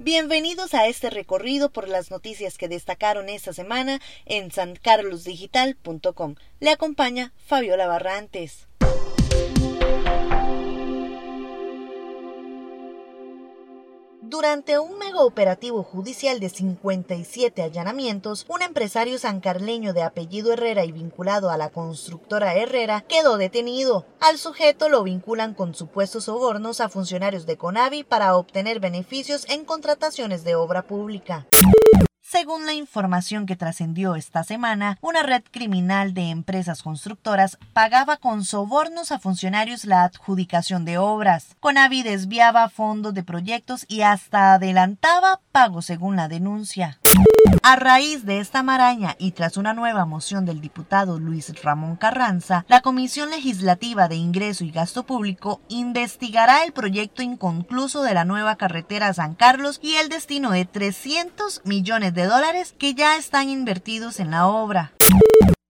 Bienvenidos a este recorrido por las noticias que destacaron esta semana en sancarlosdigital.com. Le acompaña Fabiola Barrantes. Durante un mega operativo judicial de 57 allanamientos, un empresario sancarleño de apellido Herrera y vinculado a la constructora Herrera quedó detenido. Al sujeto lo vinculan con supuestos sobornos a funcionarios de Conavi para obtener beneficios en contrataciones de obra pública. Según la información que trascendió esta semana, una red criminal de empresas constructoras pagaba con sobornos a funcionarios la adjudicación de obras. Conavi desviaba fondos de proyectos y hasta adelantaba pagos según la denuncia. A raíz de esta maraña y tras una nueva moción del diputado Luis Ramón Carranza, la Comisión Legislativa de Ingreso y Gasto Público investigará el proyecto inconcluso de la nueva carretera San Carlos y el destino de 300 millones de dólares que ya están invertidos en la obra.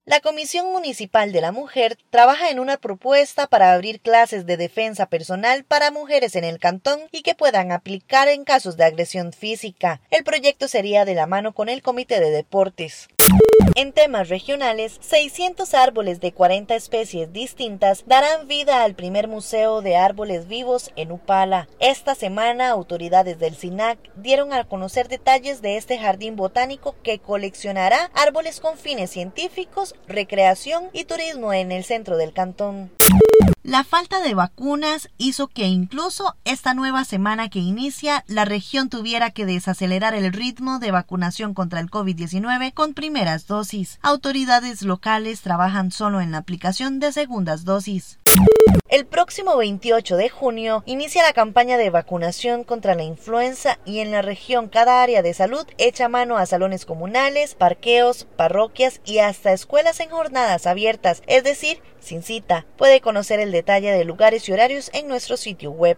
La Comisión Municipal de la Mujer trabaja en una propuesta para abrir clases de defensa personal para mujeres en el cantón y que puedan aplicar en casos de agresión física. El proyecto sería de la mano con el Comité de Deportes. En temas regionales, 600 árboles de 40 especies distintas darán vida al primer Museo de Árboles Vivos en Upala. Esta semana, autoridades del SINAC dieron a conocer detalles de este jardín botánico que coleccionará árboles con fines científicos, recreación y turismo en el centro del cantón. La falta de vacunas hizo que incluso esta nueva semana que inicia la región tuviera que desacelerar el ritmo de vacunación contra el COVID-19 con primeras dosis. Autoridades locales trabajan solo en la aplicación de segundas dosis. El próximo 28 de junio inicia la campaña de vacunación contra la influenza y en la región cada área de salud echa mano a salones comunales, parqueos, parroquias y hasta escuelas en jornadas abiertas, es decir, sin cita. Puede conocer el detalle de lugares y horarios en nuestro sitio web.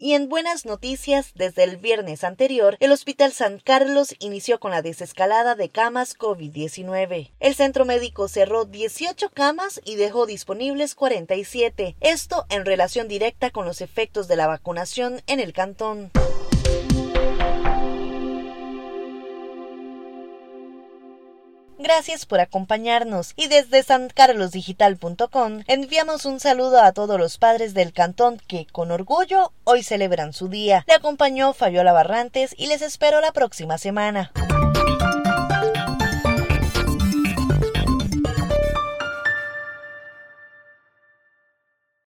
Y en buenas noticias, desde el viernes anterior, el Hospital San Carlos inició con la desescalada de camas COVID-19. El centro médico cerró 18 camas y dejó disponibles 47, esto en relación directa con los efectos de la vacunación en el cantón. Gracias por acompañarnos y desde sancarlosdigital.com enviamos un saludo a todos los padres del cantón que con orgullo hoy celebran su día. Le acompañó Fabiola Barrantes y les espero la próxima semana.